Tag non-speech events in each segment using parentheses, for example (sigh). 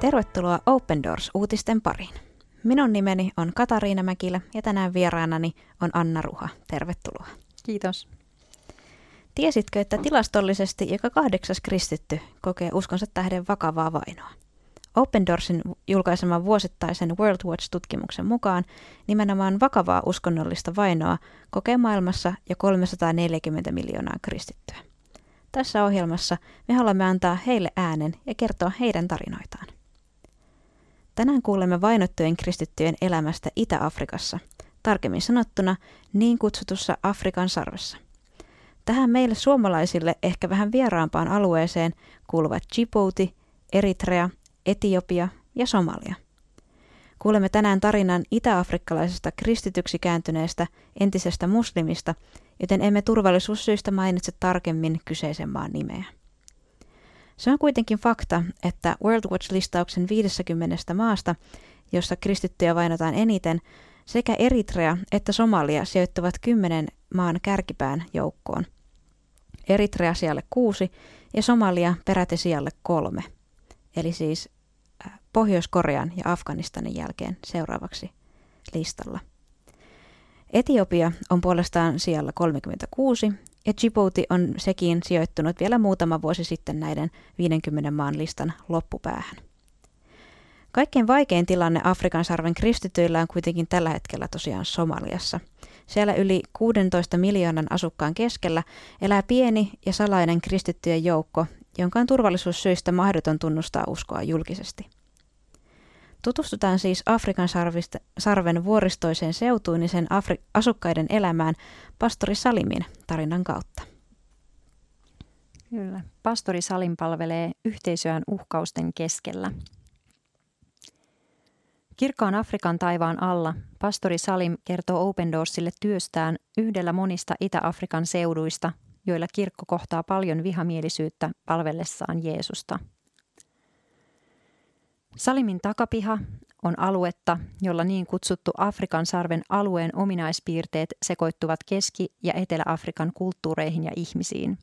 Tervetuloa Open Doors-uutisten pariin. Minun nimeni on Katariina Mäkilä ja tänään vieraanani on Anna Ruha. Tervetuloa. Kiitos. Tiesitkö, että tilastollisesti joka kahdeksas kristitty kokee uskonsa tähden vakavaa vainoa? Open Doorsin julkaiseman vuosittaisen World Watch-tutkimuksen mukaan nimenomaan vakavaa uskonnollista vainoa kokee maailmassa jo 340 miljoonaa kristittyä. Tässä ohjelmassa me haluamme antaa heille äänen ja kertoa heidän tarinoitaan. Tänään kuulemme vainottujen kristittyjen elämästä Itä-Afrikassa, tarkemmin sanottuna niin kutsutussa Afrikan sarvessa. Tähän meille suomalaisille ehkä vähän vieraampaan alueeseen kuuluvat Djibouti, Eritrea, Etiopia ja Somalia. Kuulemme tänään tarinan itä-afrikkalaisesta kristityksi kääntyneestä entisestä muslimista, joten emme turvallisuussyistä mainitse tarkemmin kyseisen maan nimeä. Se on kuitenkin fakta, että World Watch-listauksen 50 maasta, jossa kristittyjä vainotaan eniten, sekä Eritrea että Somalia sijoittuvat kymmenen maan kärkipään joukkoon. Eritrea sijalle kuusi ja Somalia peräti sijalle kolme. Eli siis äh, Pohjois-Korean ja Afganistanin jälkeen seuraavaksi listalla. Etiopia on puolestaan sijalla 36 ja Djibouti on sekin sijoittunut vielä muutama vuosi sitten näiden 50 maan listan loppupäähän. Kaikkein vaikein tilanne Afrikan sarven kristityillä on kuitenkin tällä hetkellä tosiaan Somaliassa. Siellä yli 16 miljoonan asukkaan keskellä elää pieni ja salainen kristittyjen joukko, jonka on turvallisuussyistä mahdoton tunnustaa uskoa julkisesti. Tutustutaan siis Afrikan sarvista, sarven vuoristoiseen seutuun ja sen Afri- asukkaiden elämään pastori Salimin tarinan kautta. Kyllä. Pastori Salim palvelee yhteisöään uhkausten keskellä. Kirkkaan Afrikan taivaan alla pastori Salim kertoo Open Doorsille työstään yhdellä monista Itä-Afrikan seuduista, joilla kirkko kohtaa paljon vihamielisyyttä palvellessaan Jeesusta – Salimin takapiha on aluetta, jolla niin kutsuttu Afrikan sarven alueen ominaispiirteet sekoittuvat Keski- ja Etelä-Afrikan kulttuureihin ja ihmisiin.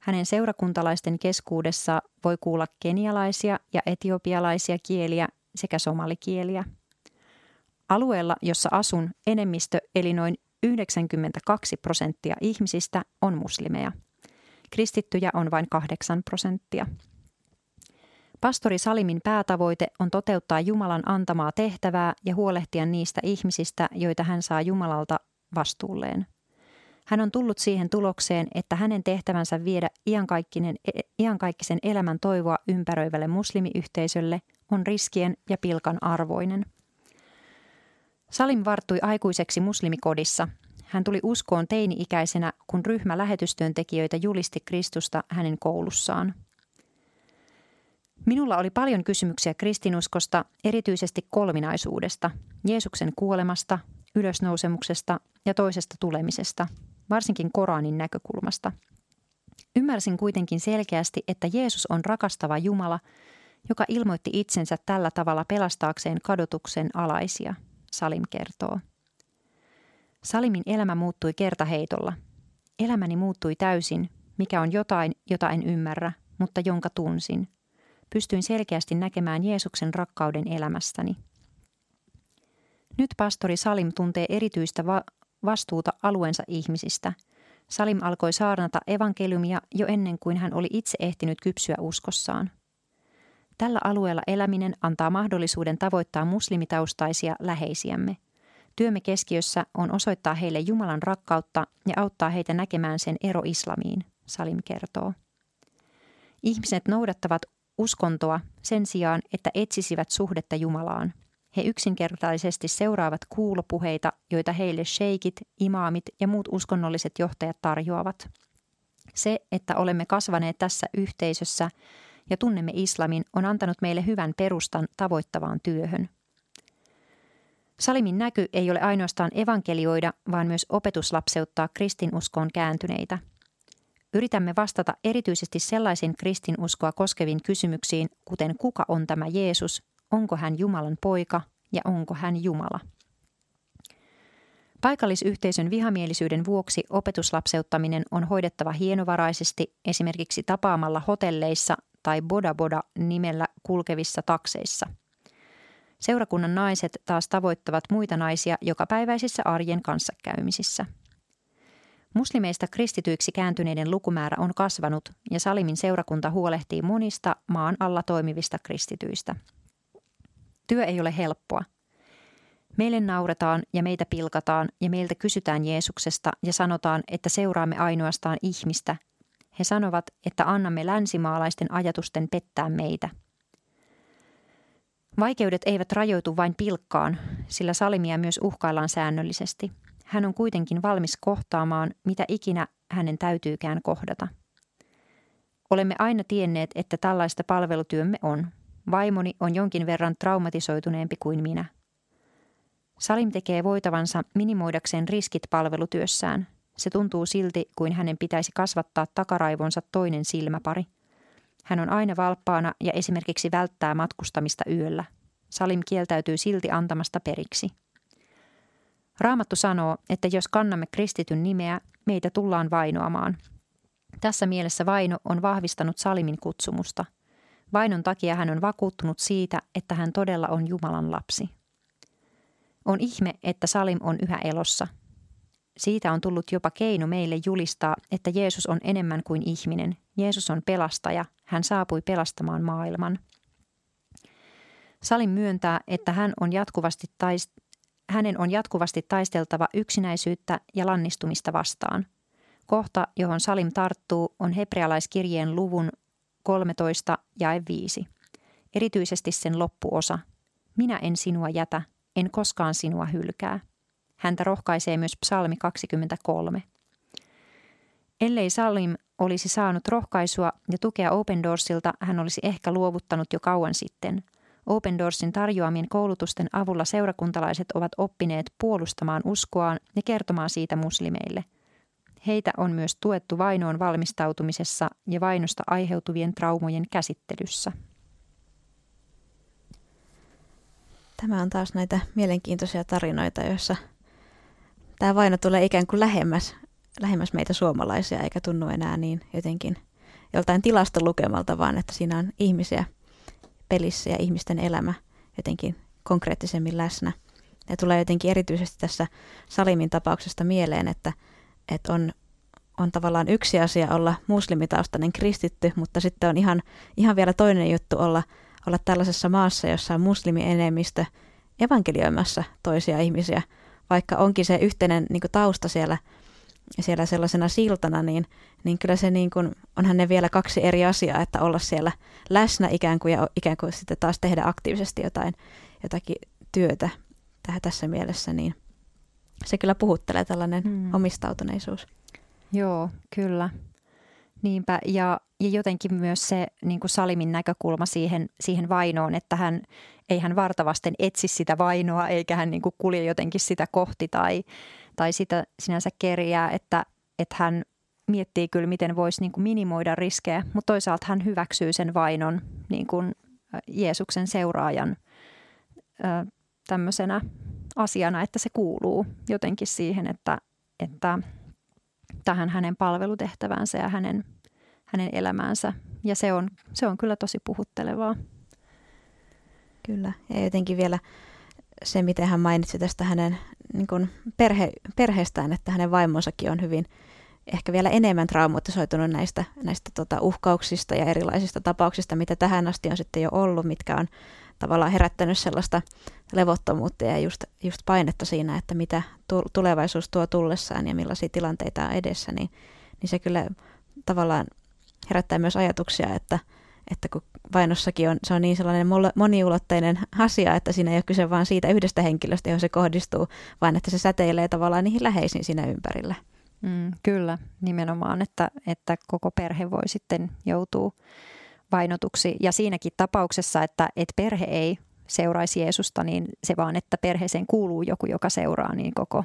Hänen seurakuntalaisten keskuudessa voi kuulla kenialaisia ja etiopialaisia kieliä sekä somalikieliä. Alueella, jossa asun, enemmistö eli noin 92 prosenttia ihmisistä on muslimeja. Kristittyjä on vain 8 prosenttia. Pastori Salimin päätavoite on toteuttaa Jumalan antamaa tehtävää ja huolehtia niistä ihmisistä, joita hän saa Jumalalta vastuulleen. Hän on tullut siihen tulokseen, että hänen tehtävänsä viedä e, iankaikkisen elämän toivoa ympäröivälle muslimiyhteisölle on riskien ja pilkan arvoinen. Salim varttui aikuiseksi muslimikodissa. Hän tuli uskoon teini-ikäisenä, kun ryhmä lähetystyöntekijöitä julisti Kristusta hänen koulussaan – Minulla oli paljon kysymyksiä kristinuskosta, erityisesti kolminaisuudesta, Jeesuksen kuolemasta, ylösnousemuksesta ja toisesta tulemisesta, varsinkin Koranin näkökulmasta. Ymmärsin kuitenkin selkeästi, että Jeesus on rakastava Jumala, joka ilmoitti itsensä tällä tavalla pelastaakseen kadotuksen alaisia, Salim kertoo. Salimin elämä muuttui kertaheitolla. Elämäni muuttui täysin, mikä on jotain, jota en ymmärrä, mutta jonka tunsin – pystyin selkeästi näkemään Jeesuksen rakkauden elämässäni. Nyt pastori Salim tuntee erityistä va- vastuuta alueensa ihmisistä. Salim alkoi saarnata evankeliumia jo ennen kuin hän oli itse ehtinyt kypsyä uskossaan. Tällä alueella eläminen antaa mahdollisuuden tavoittaa muslimitaustaisia läheisiämme. Työmme keskiössä on osoittaa heille Jumalan rakkautta ja auttaa heitä näkemään sen ero islamiin, Salim kertoo. Ihmiset noudattavat uskontoa sen sijaan, että etsisivät suhdetta Jumalaan. He yksinkertaisesti seuraavat kuulopuheita, joita heille sheikit, imaamit ja muut uskonnolliset johtajat tarjoavat. Se, että olemme kasvaneet tässä yhteisössä ja tunnemme islamin, on antanut meille hyvän perustan tavoittavaan työhön. Salimin näky ei ole ainoastaan evankelioida, vaan myös opetuslapseuttaa kristinuskoon kääntyneitä – Yritämme vastata erityisesti sellaisiin kristinuskoa koskeviin kysymyksiin, kuten kuka on tämä Jeesus, onko hän Jumalan poika ja onko hän Jumala. Paikallisyhteisön vihamielisyyden vuoksi opetuslapseuttaminen on hoidettava hienovaraisesti esimerkiksi tapaamalla hotelleissa tai Boda Boda nimellä kulkevissa takseissa. Seurakunnan naiset taas tavoittavat muita naisia jokapäiväisissä arjen kanssakäymisissä. Muslimeista kristityiksi kääntyneiden lukumäärä on kasvanut ja Salimin seurakunta huolehtii monista maan alla toimivista kristityistä. Työ ei ole helppoa – Meille nauretaan ja meitä pilkataan ja meiltä kysytään Jeesuksesta ja sanotaan, että seuraamme ainoastaan ihmistä. He sanovat, että annamme länsimaalaisten ajatusten pettää meitä. Vaikeudet eivät rajoitu vain pilkkaan, sillä Salimia myös uhkaillaan säännöllisesti. Hän on kuitenkin valmis kohtaamaan, mitä ikinä hänen täytyykään kohdata. Olemme aina tienneet, että tällaista palvelutyömme on. Vaimoni on jonkin verran traumatisoituneempi kuin minä – Salim tekee voitavansa minimoidakseen riskit palvelutyössään. Se tuntuu silti, kuin hänen pitäisi kasvattaa takaraivonsa toinen silmäpari. Hän on aina valppaana ja esimerkiksi välttää matkustamista yöllä. Salim kieltäytyy silti antamasta periksi. Raamattu sanoo, että jos kannamme kristityn nimeä, meitä tullaan vainoamaan. Tässä mielessä vaino on vahvistanut Salimin kutsumusta. Vainon takia hän on vakuuttunut siitä, että hän todella on Jumalan lapsi. On ihme, että Salim on yhä elossa. Siitä on tullut jopa keino meille julistaa, että Jeesus on enemmän kuin ihminen. Jeesus on pelastaja. Hän saapui pelastamaan maailman. Salim myöntää, että hän on jatkuvasti taist- hänen on jatkuvasti taisteltava yksinäisyyttä ja lannistumista vastaan. Kohta, johon Salim tarttuu, on hebrealaiskirjeen luvun 13 ja 5. Erityisesti sen loppuosa. Minä en sinua jätä, en koskaan sinua hylkää. Häntä rohkaisee myös psalmi 23. Ellei Salim olisi saanut rohkaisua ja tukea Open Doorsilta, hän olisi ehkä luovuttanut jo kauan sitten. Open Doorsin tarjoamien koulutusten avulla seurakuntalaiset ovat oppineet puolustamaan uskoaan ja kertomaan siitä muslimeille. Heitä on myös tuettu vainoon valmistautumisessa ja vainosta aiheutuvien traumojen käsittelyssä. Tämä on taas näitä mielenkiintoisia tarinoita, joissa tämä vaino tulee ikään kuin lähemmäs, lähemmäs meitä suomalaisia, eikä tunnu enää niin jotenkin joltain tilastolukemalta, vaan että siinä on ihmisiä pelissä ja ihmisten elämä jotenkin konkreettisemmin läsnä. Ja tulee jotenkin erityisesti tässä Salimin tapauksesta mieleen, että, että on, on tavallaan yksi asia olla muslimitaustainen kristitty, mutta sitten on ihan, ihan vielä toinen juttu olla – olla tällaisessa maassa, jossa on muslimienemmistö evankelioimassa toisia ihmisiä, vaikka onkin se yhteinen niin tausta siellä, siellä sellaisena siltana, niin, niin kyllä se niin kuin, onhan ne vielä kaksi eri asiaa, että olla siellä läsnä ikään kuin ja ikään kuin sitten taas tehdä aktiivisesti jotain, jotakin työtä tähän tässä mielessä, niin se kyllä puhuttelee tällainen hmm. omistautuneisuus. Joo, kyllä. Niinpä, ja, ja jotenkin myös se niin kuin Salimin näkökulma siihen, siihen vainoon, että hän ei hän vartavasten etsi sitä vainoa, eikä hän niin kuin kulje jotenkin sitä kohti tai, tai sitä sinänsä kerjää, että, että hän miettii kyllä, miten voisi niin kuin minimoida riskejä, mutta toisaalta hän hyväksyy sen vainon niin kuin Jeesuksen seuraajan tämmöisenä asiana, että se kuuluu jotenkin siihen, että, että – tähän hänen palvelutehtävänsä ja hänen, hänen elämäänsä. Ja se on, se on kyllä tosi puhuttelevaa. Kyllä. Ja jotenkin vielä se, miten hän mainitsi tästä hänen niin kuin perhe, perheestään, että hänen vaimonsakin on hyvin ehkä vielä enemmän traumatisoitunut näistä, näistä tota, uhkauksista ja erilaisista tapauksista, mitä tähän asti on sitten jo ollut, mitkä on tavallaan herättänyt sellaista levottomuutta ja just, just painetta siinä, että mitä tulevaisuus tuo tullessaan ja millaisia tilanteita on edessä, niin, niin se kyllä tavallaan herättää myös ajatuksia, että, että kun vainossakin on, se on niin sellainen moniulotteinen asia, että siinä ei ole kyse vain siitä yhdestä henkilöstä, johon se kohdistuu, vaan että se säteilee tavallaan niihin läheisiin siinä ympärillä. Mm, kyllä, nimenomaan, että, että koko perhe voi sitten joutua vainotuksi. Ja siinäkin tapauksessa, että, että perhe ei seuraisi Jeesusta, niin se vaan, että perheeseen kuuluu joku, joka seuraa, niin koko,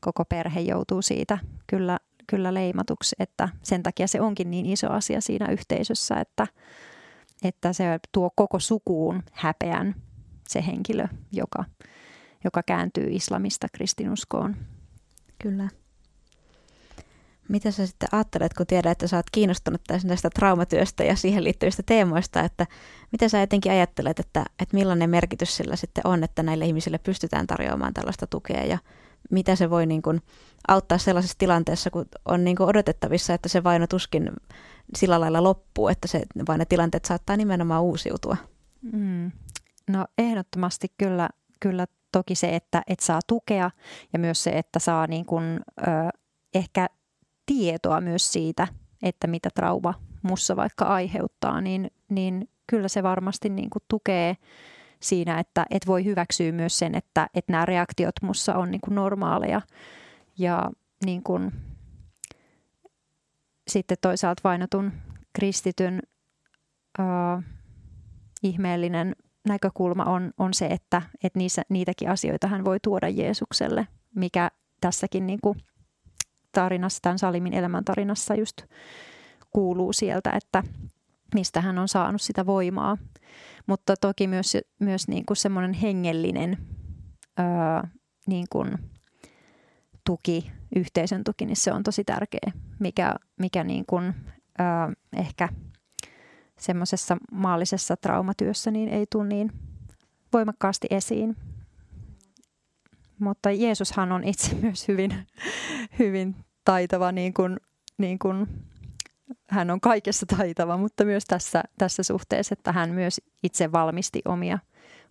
koko perhe joutuu siitä kyllä, kyllä leimatuksi. Että sen takia se onkin niin iso asia siinä yhteisössä, että, että se tuo koko sukuun häpeän se henkilö, joka, joka kääntyy islamista kristinuskoon. Kyllä. Mitä sä sitten ajattelet, kun tiedät, että sä oot kiinnostunut näistä traumatyöstä ja siihen liittyvistä teemoista, että mitä sä jotenkin ajattelet, että, että millainen merkitys sillä sitten on, että näille ihmisille pystytään tarjoamaan tällaista tukea ja mitä se voi niin kuin auttaa sellaisessa tilanteessa, kun on niin kuin odotettavissa, että se vaino tuskin sillä lailla loppuu, että se vain tilanteet saattaa nimenomaan uusiutua. Mm. No ehdottomasti kyllä, kyllä toki se, että, että saa tukea ja myös se, että saa niin kuin, ö, ehkä tietoa myös siitä, että mitä trauma mussa vaikka aiheuttaa, niin, niin kyllä se varmasti niin kuin tukee siinä, että et voi hyväksyä myös sen, että, että nämä reaktiot mussa on niin kuin normaaleja. Ja niin kuin, sitten toisaalta vainotun kristityn uh, ihmeellinen näkökulma on, on se, että, että niissä, niitäkin asioita hän voi tuoda Jeesukselle, mikä tässäkin niin kuin tarinassa, tämän Salimin elämäntarinassa just kuuluu sieltä, että mistä hän on saanut sitä voimaa. Mutta toki myös, myös niin kuin semmoinen hengellinen ää, niin kuin tuki, yhteisön tuki, niin se on tosi tärkeä, mikä, mikä niin kuin, ää, ehkä semmoisessa maallisessa traumatyössä niin ei tule niin voimakkaasti esiin. Mutta Jeesushan on itse (laughs) myös hyvin, hyvin taitava, niin kuin, niin kuin hän on kaikessa taitava, mutta myös tässä, tässä suhteessa, että hän myös itse valmisti omia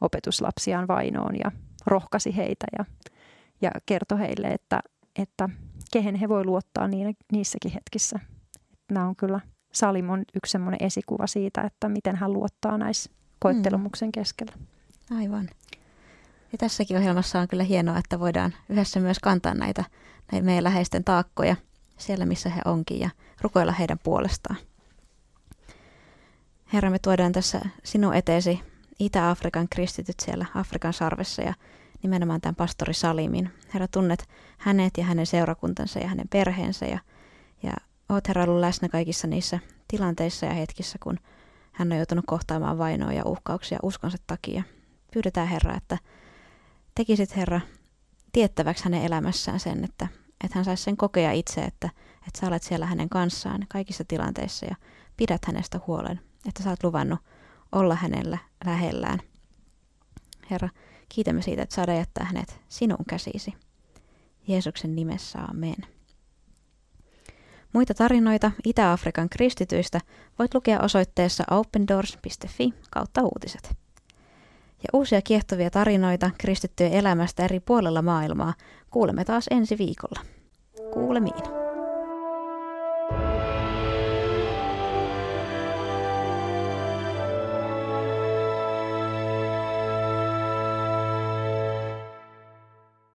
opetuslapsiaan vainoon ja rohkasi heitä ja, ja kertoi heille, että, että kehen he voi luottaa niin, niissäkin hetkissä. Nämä on kyllä, Salim on yksi semmoinen esikuva siitä, että miten hän luottaa näissä koettelumuksen mm. keskellä. Aivan. Ja tässäkin ohjelmassa on kyllä hienoa, että voidaan yhdessä myös kantaa näitä, näitä meidän läheisten taakkoja siellä, missä he onkin ja rukoilla heidän puolestaan. Herra, me tuodaan tässä sinun eteesi Itä-Afrikan kristityt siellä Afrikan sarvessa ja nimenomaan tämän pastori Salimin. Herra, tunnet hänet ja hänen seurakuntansa ja hänen perheensä ja, ja oot Herra ollut läsnä kaikissa niissä tilanteissa ja hetkissä, kun hän on joutunut kohtaamaan vainoa ja uhkauksia uskonsa takia. Pyydetään Herra, että tekisit Herra tiettäväksi hänen elämässään sen, että, että hän saisi sen kokea itse, että, että sä olet siellä hänen kanssaan kaikissa tilanteissa ja pidät hänestä huolen, että sä oot luvannut olla hänellä lähellään. Herra, kiitämme siitä, että saada jättää hänet sinun käsisi. Jeesuksen nimessä, amen. Muita tarinoita Itä-Afrikan kristityistä voit lukea osoitteessa opendoors.fi kautta uutiset. Ja uusia kiehtovia tarinoita kristittyjen elämästä eri puolella maailmaa kuulemme taas ensi viikolla. Kuulemiin.